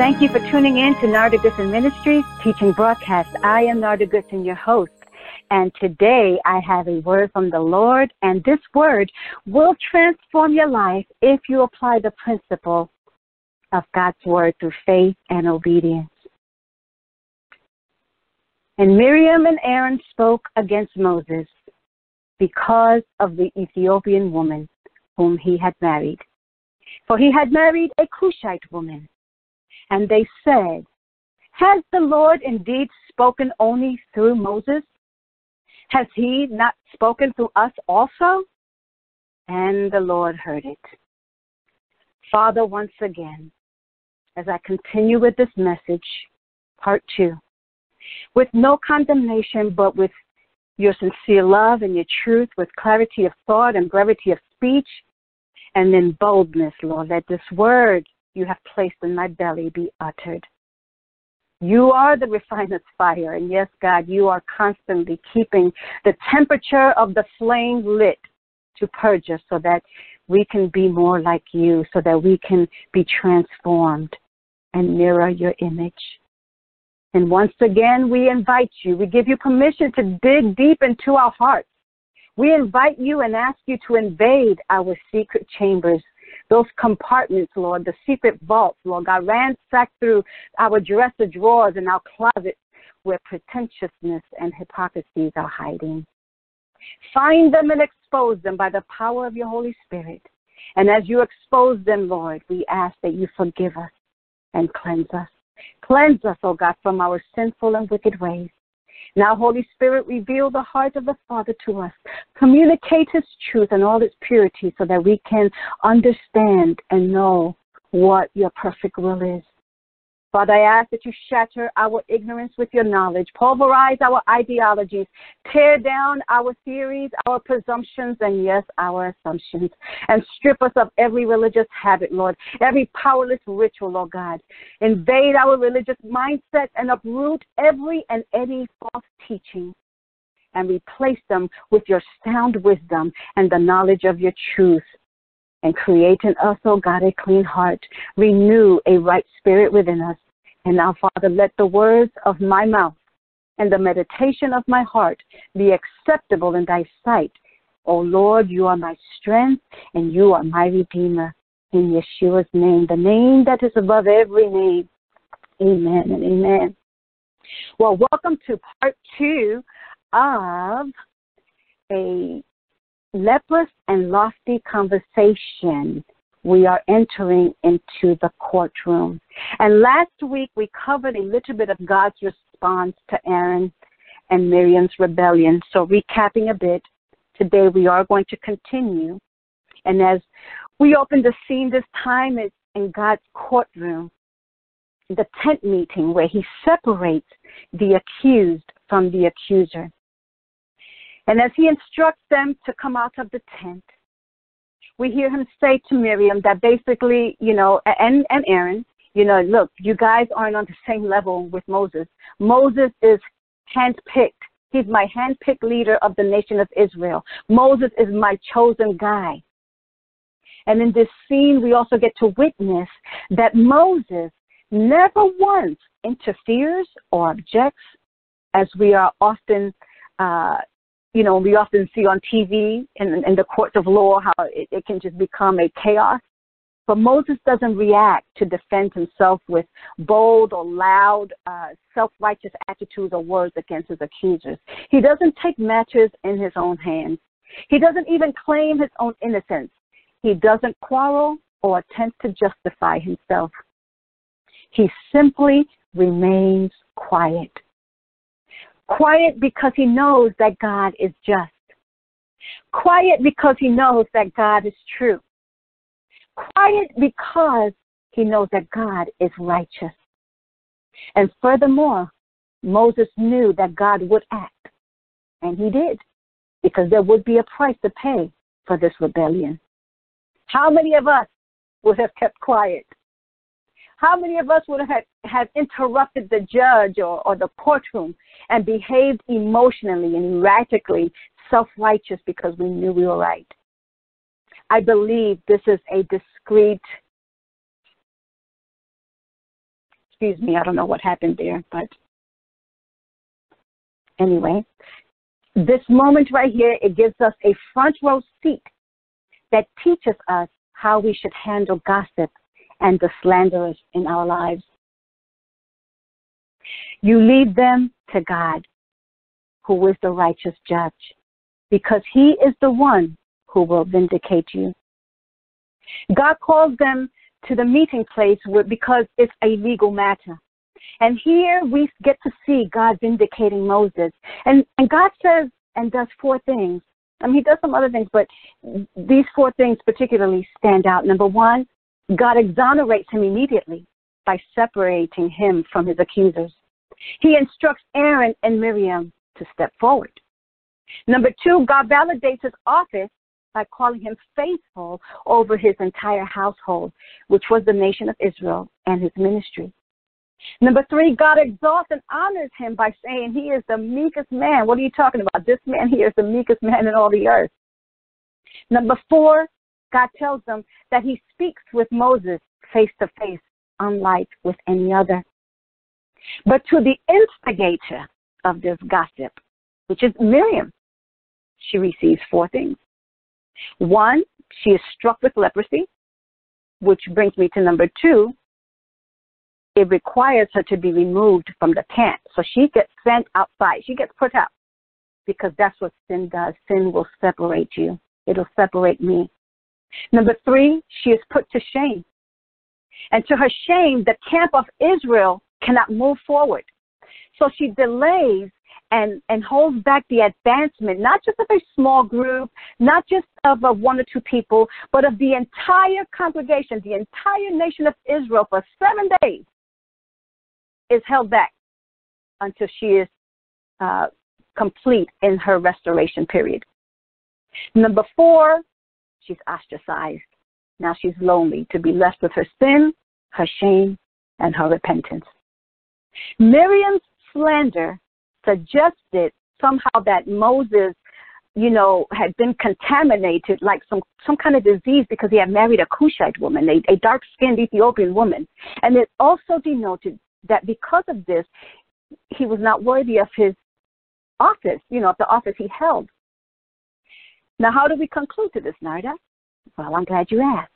Thank you for tuning in to Narda Goodson Ministries teaching broadcast. I am Narda Goodson, your host. And today I have a word from the Lord, and this word will transform your life if you apply the principle of God's word through faith and obedience. And Miriam and Aaron spoke against Moses because of the Ethiopian woman whom he had married. For he had married a Cushite woman. And they said, Has the Lord indeed spoken only through Moses? Has he not spoken through us also? And the Lord heard it. Father, once again, as I continue with this message, part two, with no condemnation, but with your sincere love and your truth, with clarity of thought and brevity of speech, and in boldness, Lord, let this word you have placed in my belly be uttered. You are the refiner's fire. And yes, God, you are constantly keeping the temperature of the flame lit to purge us so that we can be more like you, so that we can be transformed and mirror your image. And once again, we invite you, we give you permission to dig deep into our hearts. We invite you and ask you to invade our secret chambers those compartments, Lord, the secret vaults, Lord God, ransack through our dresser drawers and our closets where pretentiousness and hypocrisies are hiding. Find them and expose them by the power of your Holy Spirit. And as you expose them, Lord, we ask that you forgive us and cleanse us. Cleanse us, O oh God, from our sinful and wicked ways. Now, Holy Spirit, reveal the heart of the Father to us. Communicate His truth and all its purity so that we can understand and know what your perfect will is. Father, I ask that you shatter our ignorance with your knowledge, pulverize our ideologies, tear down our theories, our presumptions, and yes, our assumptions, and strip us of every religious habit, Lord, every powerless ritual, Lord God. Invade our religious mindset and uproot every and any false teaching. And replace them with your sound wisdom and the knowledge of your truth and create in us, O oh God, a clean heart. Renew a right spirit within us. And now, Father, let the words of my mouth and the meditation of my heart be acceptable in thy sight. O oh Lord, you are my strength and you are my redeemer. In Yeshua's name, the name that is above every name. Amen and amen. Well, welcome to part two of a leprous and lofty conversation, we are entering into the courtroom. And last week we covered a little bit of God's response to Aaron and Miriam's rebellion. So, recapping a bit, today we are going to continue. And as we open the scene this time, it's in God's courtroom, the tent meeting where he separates the accused from the accuser. And as he instructs them to come out of the tent, we hear him say to Miriam that basically, you know, and, and Aaron, you know, look, you guys aren't on the same level with Moses. Moses is handpicked. He's my handpicked leader of the nation of Israel. Moses is my chosen guy. And in this scene, we also get to witness that Moses never once interferes or objects, as we are often uh, you know, we often see on TV in, in the courts of law how it, it can just become a chaos. But Moses doesn't react to defend himself with bold or loud, uh, self righteous attitudes or words against his accusers. He doesn't take matters in his own hands. He doesn't even claim his own innocence. He doesn't quarrel or attempt to justify himself. He simply remains quiet. Quiet because he knows that God is just. Quiet because he knows that God is true. Quiet because he knows that God is righteous. And furthermore, Moses knew that God would act. And he did, because there would be a price to pay for this rebellion. How many of us would have kept quiet how many of us would have, have interrupted the judge or, or the courtroom and behaved emotionally and erratically, self righteous because we knew we were right? I believe this is a discreet Excuse me, I don't know what happened there, but anyway, this moment right here, it gives us a front row seat that teaches us how we should handle gossip and the slanderers in our lives. You leave them to God, who is the righteous judge, because he is the one who will vindicate you. God calls them to the meeting place because it's a legal matter. And here we get to see God vindicating Moses. And, and God says and does four things. I mean, he does some other things, but these four things particularly stand out. Number one, God exonerates him immediately by separating him from his accusers. He instructs Aaron and Miriam to step forward. Number two, God validates his office by calling him faithful over his entire household, which was the nation of Israel and his ministry. Number three, God exalts and honors him by saying he is the meekest man. What are you talking about? This man here is the meekest man in all the earth. Number four, God tells them that he speaks with Moses face to face, unlike with any other. But to the instigator of this gossip, which is Miriam, she receives four things. One, she is struck with leprosy, which brings me to number two. It requires her to be removed from the tent. So she gets sent outside. She gets put out because that's what sin does. Sin will separate you. It'll separate me. Number three, she is put to shame. And to her shame, the camp of Israel cannot move forward. So she delays and, and holds back the advancement, not just of a small group, not just of one or two people, but of the entire congregation, the entire nation of Israel for seven days is held back until she is uh, complete in her restoration period. Number four, she's ostracized. Now she's lonely to be left with her sin, her shame, and her repentance. Miriam's slander suggested somehow that Moses, you know, had been contaminated like some, some kind of disease because he had married a Cushite woman, a, a dark skinned Ethiopian woman. And it also denoted that because of this, he was not worthy of his office, you know, of the office he held. Now, how do we conclude to this, Narda? Well, I'm glad you asked.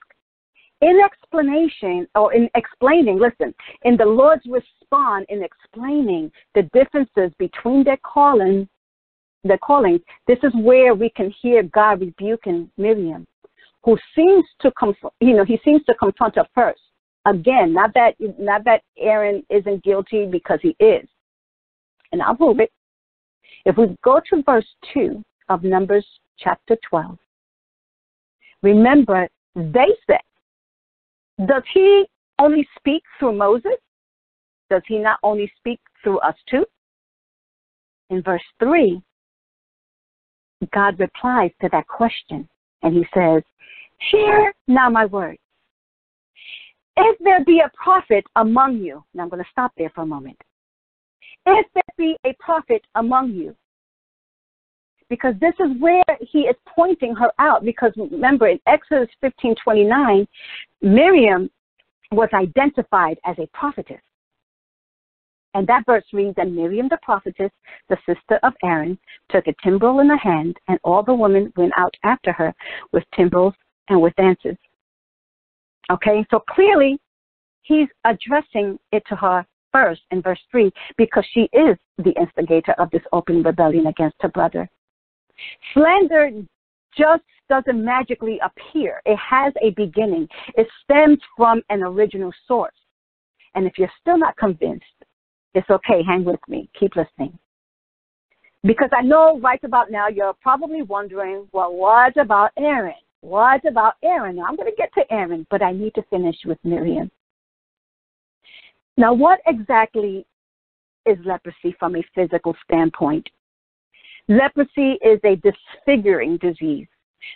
In explanation, or in explaining, listen, in the Lord's response in explaining the differences between their calling, their callings, this is where we can hear God rebuking Miriam, who seems to, conf- you know, he seems to confront her first. Again, not that, not that Aaron isn't guilty because he is. And I'll prove it. If we go to verse 2 of Numbers chapter 12, remember, they said, does he only speak through Moses? Does he not only speak through us too? In verse 3, God replies to that question and he says, Hear now my words. If there be a prophet among you, now I'm going to stop there for a moment. If there be a prophet among you, because this is where he is pointing her out. Because remember, in Exodus 15:29, Miriam was identified as a prophetess. And that verse reads, And Miriam the prophetess, the sister of Aaron, took a timbrel in her hand, and all the women went out after her with timbrels and with dances. Okay, so clearly he's addressing it to her first in verse 3 because she is the instigator of this open rebellion against her brother. Slander just doesn't magically appear. It has a beginning. It stems from an original source. And if you're still not convinced, it's okay. Hang with me. Keep listening. Because I know right about now you're probably wondering, well, what about Aaron? What about Aaron? Now, I'm going to get to Aaron, but I need to finish with Miriam. Now, what exactly is leprosy from a physical standpoint? Leprosy is a disfiguring disease.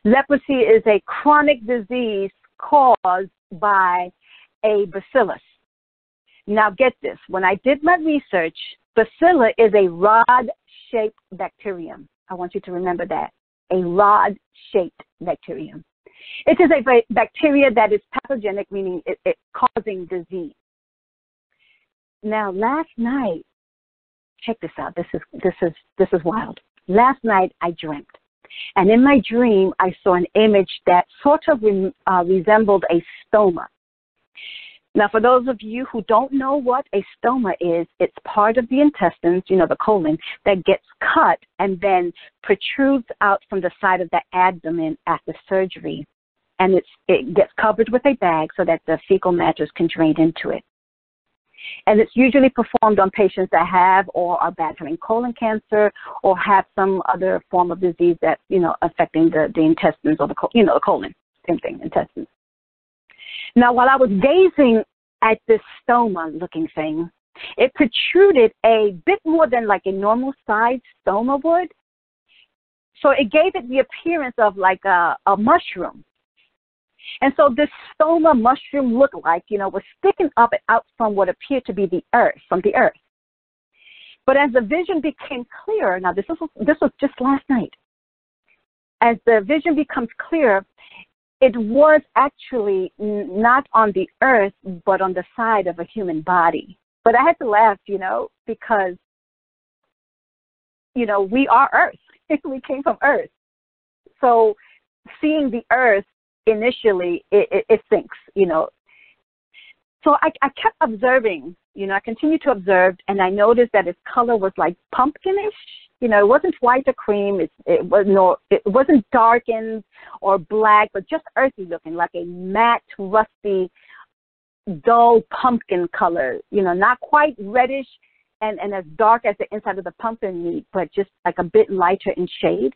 Leprosy is a chronic disease caused by a bacillus. Now, get this when I did my research, bacillus is a rod shaped bacterium. I want you to remember that a rod shaped bacterium. It is a bacteria that is pathogenic, meaning it, it causing disease. now last night, check this out. This is this is this is wild. Last night I dreamt, and in my dream I saw an image that sort of re, uh, resembled a stoma. Now, for those of you who don't know what a stoma is, it's part of the intestines, you know, the colon, that gets cut and then protrudes out from the side of the abdomen after surgery. And it's, it gets covered with a bag so that the fecal matters can drain into it. And it's usually performed on patients that have or are battling colon cancer or have some other form of disease that, you know, affecting the, the intestines or the, you know, the colon. Same thing, intestines. Now, while I was gazing at this stoma looking thing, it protruded a bit more than like a normal sized stoma would. So it gave it the appearance of like a, a mushroom. And so this stoma mushroom looked like, you know, was sticking up and out from what appeared to be the earth, from the earth. But as the vision became clearer, now this was this was just last night. As the vision becomes clearer, it was actually not on the earth, but on the side of a human body. But I had to laugh, you know, because, you know, we are earth. we came from earth. So seeing the earth initially, it, it, it sinks, you know. So I, I kept observing, you know, I continued to observe, and I noticed that its color was like pumpkinish, you know, it wasn't white or cream. It, it was no, it wasn't darkened or black, but just earthy looking, like a matte, rusty, dull pumpkin color. You know, not quite reddish and and as dark as the inside of the pumpkin meat, but just like a bit lighter in shade.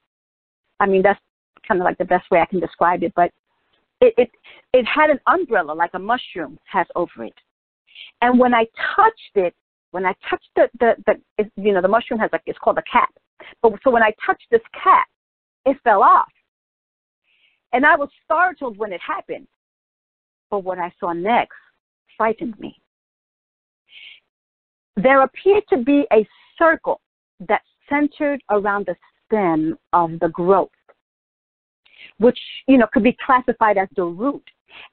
I mean, that's kind of like the best way I can describe it. But it it it had an umbrella like a mushroom has over it. And when I touched it, when I touched the, the, the you know, the mushroom has like, it's called a cap. But so when I touched this cap, it fell off. And I was startled when it happened. But what I saw next frightened me. There appeared to be a circle that centered around the stem of the growth, which, you know, could be classified as the root.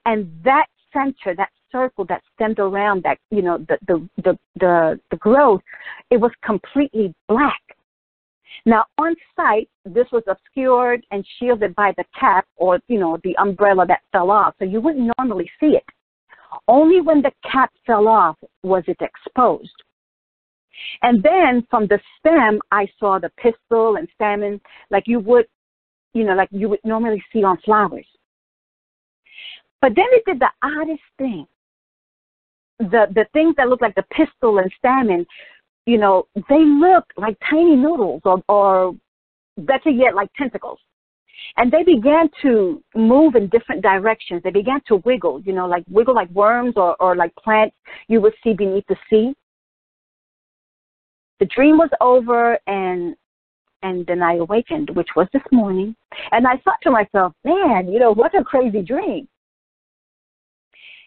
And that center, that circle that stemmed around that, you know, the, the, the, the, the growth, it was completely black. Now, on sight, this was obscured and shielded by the cap or, you know, the umbrella that fell off, so you wouldn't normally see it. Only when the cap fell off was it exposed. And then from the stem, I saw the pistil and stamen like you would, you know, like you would normally see on flowers. But then it did the oddest thing the the things that look like the pistil and stamen, you know, they look like tiny noodles or or better yet like tentacles. And they began to move in different directions. They began to wiggle, you know, like wiggle like worms or, or like plants you would see beneath the sea. The dream was over and and then I awakened, which was this morning. And I thought to myself, man, you know, what a crazy dream.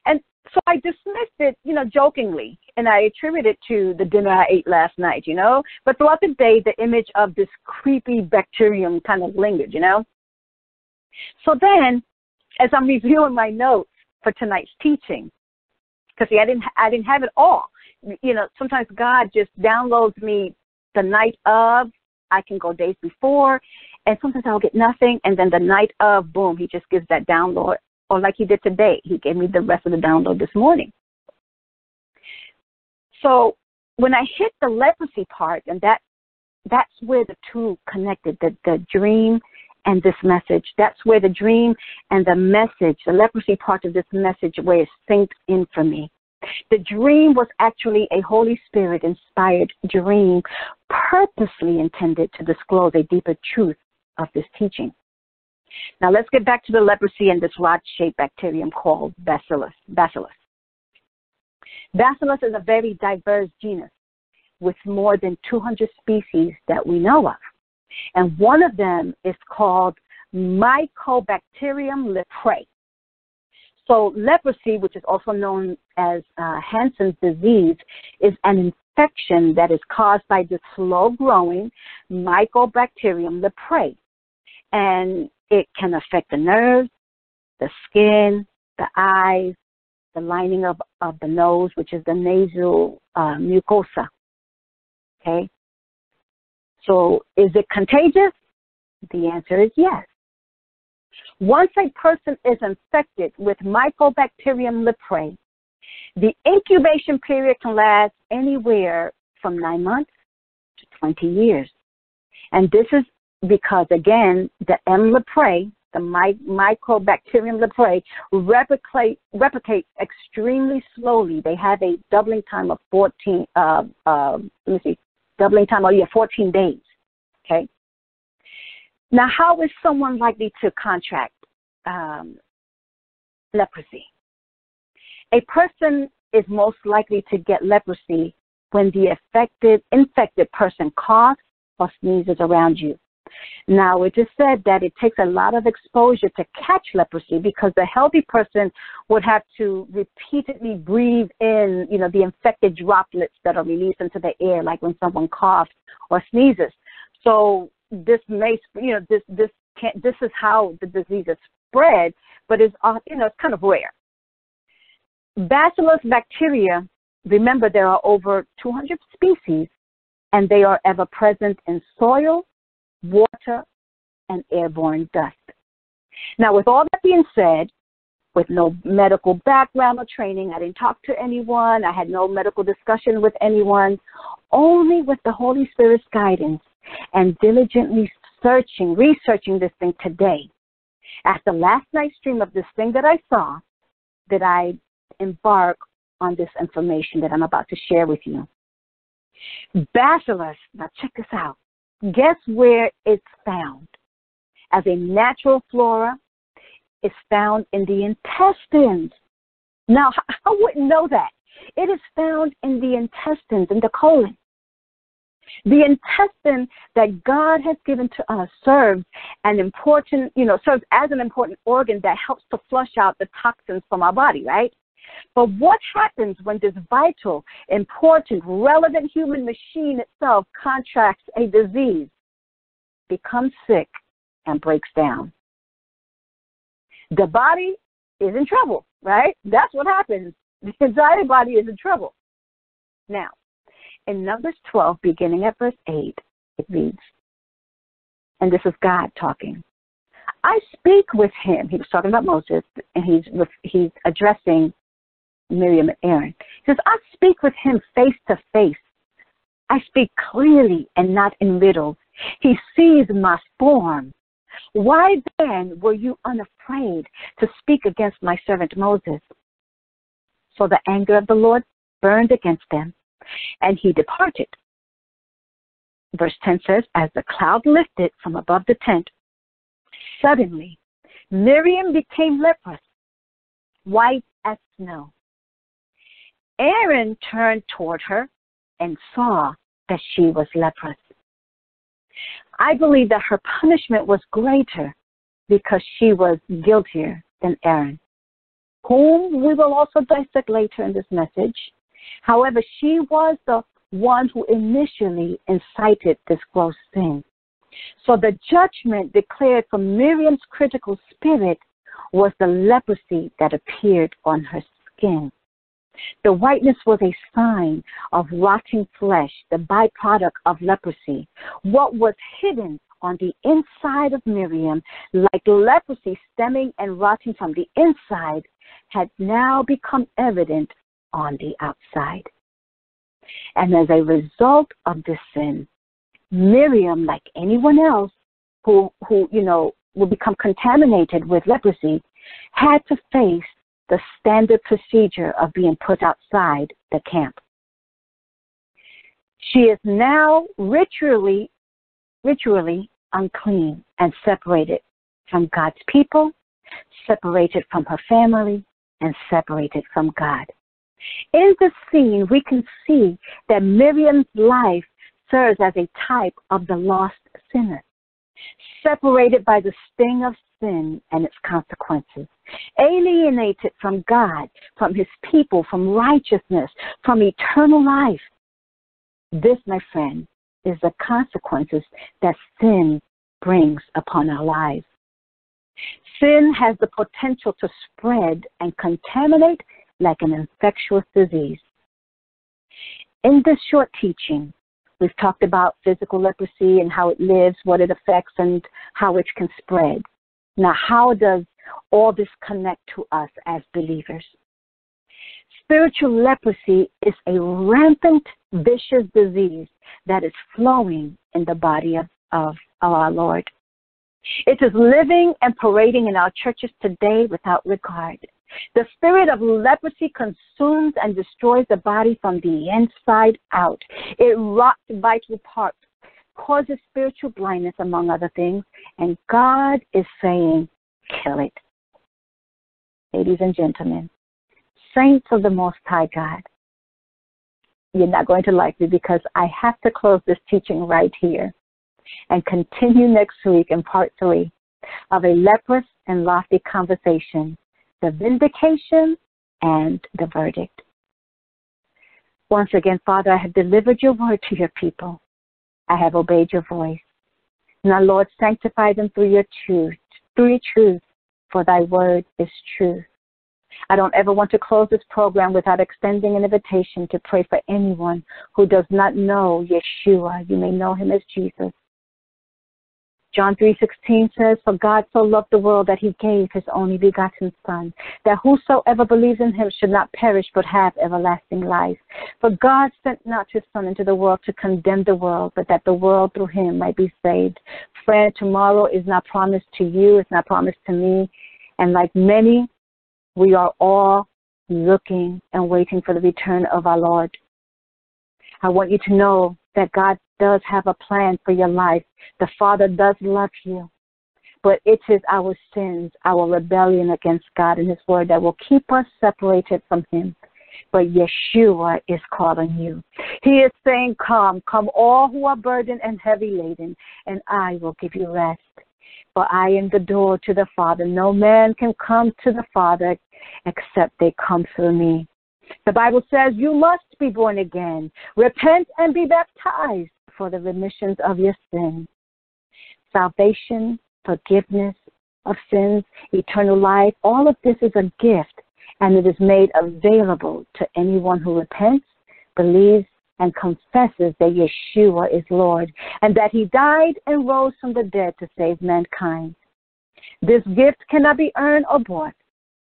And so I dismissed it, you know, jokingly, and I attribute it to the dinner I ate last night, you know. But throughout the day, the image of this creepy bacterium kind of lingered, you know. So then, as I'm reviewing my notes for tonight's teaching, because see, I didn't, I didn't have it all. You know, sometimes God just downloads me the night of. I can go days before, and sometimes I'll get nothing, and then the night of, boom, He just gives that download or like he did today. He gave me the rest of the download this morning. So when I hit the leprosy part, and that that's where the two connected, the, the dream and this message. That's where the dream and the message, the leprosy part of this message, where it synced in for me. The dream was actually a Holy Spirit inspired dream, purposely intended to disclose a deeper truth of this teaching. Now let's get back to the leprosy and this rod-shaped bacterium called Bacillus. Bacillus. Bacillus is a very diverse genus with more than 200 species that we know of. And one of them is called Mycobacterium leprae. So leprosy, which is also known as uh, Hansen's disease, is an infection that is caused by the slow-growing Mycobacterium leprae. And it can affect the nerves, the skin, the eyes, the lining of, of the nose, which is the nasal uh, mucosa. Okay? So is it contagious? The answer is yes. Once a person is infected with Mycobacterium leprae, the incubation period can last anywhere from nine months to 20 years. And this is because, again, the M. leprae, the my, Mycobacterium leprae, replicate, replicate extremely slowly. They have a doubling time of 14, uh, uh, let me see, doubling time, oh yeah, 14 days. Okay? Now, how is someone likely to contract um, leprosy? A person is most likely to get leprosy when the affected, infected person coughs or sneezes around you. Now, it is said that it takes a lot of exposure to catch leprosy because the healthy person would have to repeatedly breathe in, you know, the infected droplets that are released into the air, like when someone coughs or sneezes. So this may, you know, this this can this is how the disease is spread, but it's, uh, you know, it's kind of rare. Bacillus bacteria, remember there are over 200 species, and they are ever present in soil, water, and airborne dust. Now, with all that being said, with no medical background or training, I didn't talk to anyone, I had no medical discussion with anyone, only with the Holy Spirit's guidance and diligently searching, researching this thing today. After last night's stream of this thing that I saw, that I embark on this information that I'm about to share with you. Bacillus, now check this out. Guess where it's found? As a natural flora, it's found in the intestines. Now, I wouldn't know that. It is found in the intestines, in the colon. The intestine that God has given to us serves an important, you know, serves as an important organ that helps to flush out the toxins from our body, right? But what happens when this vital, important, relevant human machine itself contracts a disease, becomes sick, and breaks down? The body is in trouble, right? That's what happens. The entire body is in trouble. Now, in Numbers 12, beginning at verse 8, it reads, and this is God talking. I speak with him. He was talking about Moses, and he's he's addressing Miriam and Aaron. He says, I speak with him face to face. I speak clearly and not in riddles. He sees my form. Why then were you unafraid to speak against my servant Moses? So the anger of the Lord burned against them, and he departed. Verse 10 says, As the cloud lifted from above the tent, suddenly Miriam became leprous, white as snow. Aaron turned toward her and saw that she was leprous. I believe that her punishment was greater because she was guiltier than Aaron, whom we will also dissect later in this message. However, she was the one who initially incited this gross sin. So the judgment declared for Miriam's critical spirit was the leprosy that appeared on her skin. The whiteness was a sign of rotting flesh, the byproduct of leprosy. What was hidden on the inside of Miriam, like leprosy stemming and rotting from the inside, had now become evident on the outside. And as a result of this sin, Miriam, like anyone else who, who, you know, will become contaminated with leprosy, had to face the standard procedure of being put outside the camp. She is now ritually, ritually unclean and separated from God's people, separated from her family, and separated from God. In the scene, we can see that Miriam's life serves as a type of the lost sinner, separated by the sting of sin and its consequences, alienated from God, from his people, from righteousness, from eternal life. This, my friend, is the consequences that sin brings upon our lives. Sin has the potential to spread and contaminate like an infectious disease. In this short teaching, we've talked about physical leprosy and how it lives, what it affects, and how it can spread. Now, how does all this connect to us as believers? Spiritual leprosy is a rampant, vicious disease that is flowing in the body of, of, of our Lord. It is living and parading in our churches today without regard. The spirit of leprosy consumes and destroys the body from the inside out. It rots vital parts, causes spiritual blindness, among other things, and God is saying, kill it. Ladies and gentlemen, saints of the Most High God, you're not going to like me because I have to close this teaching right here and continue next week in part three of a leprous and lofty conversation the vindication and the verdict. Once again, Father, I have delivered your word to your people. I have obeyed your voice. Now, Lord, sanctify them through your truth, through your truth, for thy word is truth. I don't ever want to close this program without extending an invitation to pray for anyone who does not know Yeshua. You may know him as Jesus. John 3:16 says, "For God so loved the world that he gave his only begotten son, that whosoever believes in him should not perish but have everlasting life. For God sent not his son into the world to condemn the world, but that the world through him might be saved." Friend, tomorrow is not promised to you, it's not promised to me, and like many, we are all looking and waiting for the return of our Lord. I want you to know that God does have a plan for your life. The Father does love you. But it is our sins, our rebellion against God and His Word that will keep us separated from Him. But Yeshua is calling you. He is saying, Come, come, all who are burdened and heavy laden, and I will give you rest. For I am the door to the Father. No man can come to the Father except they come through me. The Bible says you must be born again. Repent and be baptized for the remissions of your sins. Salvation, forgiveness of sins, eternal life, all of this is a gift and it is made available to anyone who repents, believes, and confesses that Yeshua is Lord and that he died and rose from the dead to save mankind. This gift cannot be earned or bought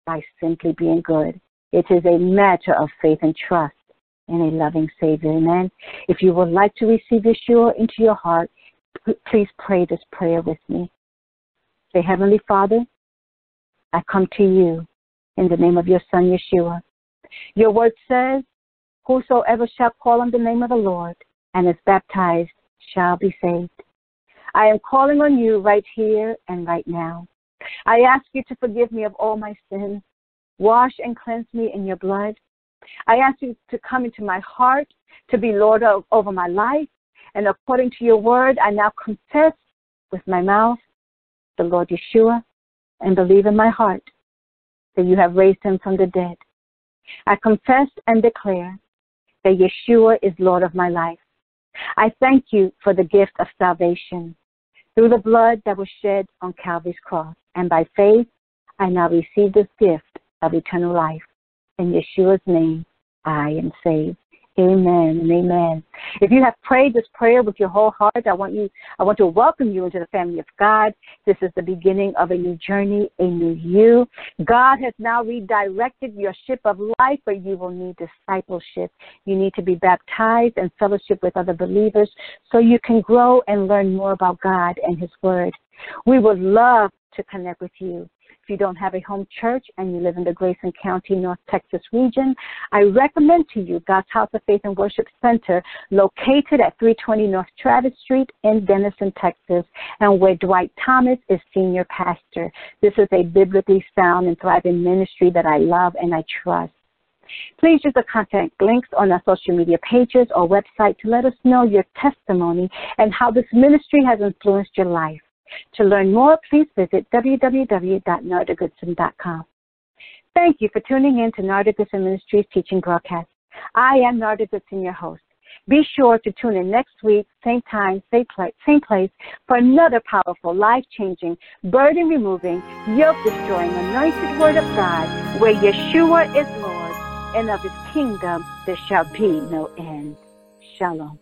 by simply being good. It is a matter of faith and trust in a loving Savior. Amen. If you would like to receive Yeshua into your heart, please pray this prayer with me. Say, Heavenly Father, I come to you in the name of your Son, Yeshua. Your word says, Whosoever shall call on the name of the Lord and is baptized shall be saved. I am calling on you right here and right now. I ask you to forgive me of all my sins. Wash and cleanse me in your blood. I ask you to come into my heart, to be Lord of, over my life. And according to your word, I now confess with my mouth the Lord Yeshua and believe in my heart that you have raised him from the dead. I confess and declare that Yeshua is Lord of my life. I thank you for the gift of salvation through the blood that was shed on Calvary's cross. And by faith, I now receive this gift of eternal life. In Yeshua's name, I am saved. Amen and amen. If you have prayed this prayer with your whole heart, I want you I want to welcome you into the family of God. This is the beginning of a new journey, a new you. God has now redirected your ship of life, but you will need discipleship. You need to be baptized and fellowship with other believers so you can grow and learn more about God and His Word. We would love to connect with you. If you don't have a home church and you live in the Grayson County, North Texas region, I recommend to you God's House of Faith and Worship Center, located at 320 North Travis Street in Denison, Texas, and where Dwight Thomas is senior pastor. This is a biblically sound and thriving ministry that I love and I trust. Please use the contact links on our social media pages or website to let us know your testimony and how this ministry has influenced your life. To learn more, please visit www.nardagoodson.com. Thank you for tuning in to Narda Goodson Ministries teaching broadcast. I am Narda Goodson, your host. Be sure to tune in next week, same time, same place, for another powerful, life-changing, burden-removing, yoke-destroying, anointed word of God, where Yeshua is Lord and of his kingdom there shall be no end. Shalom.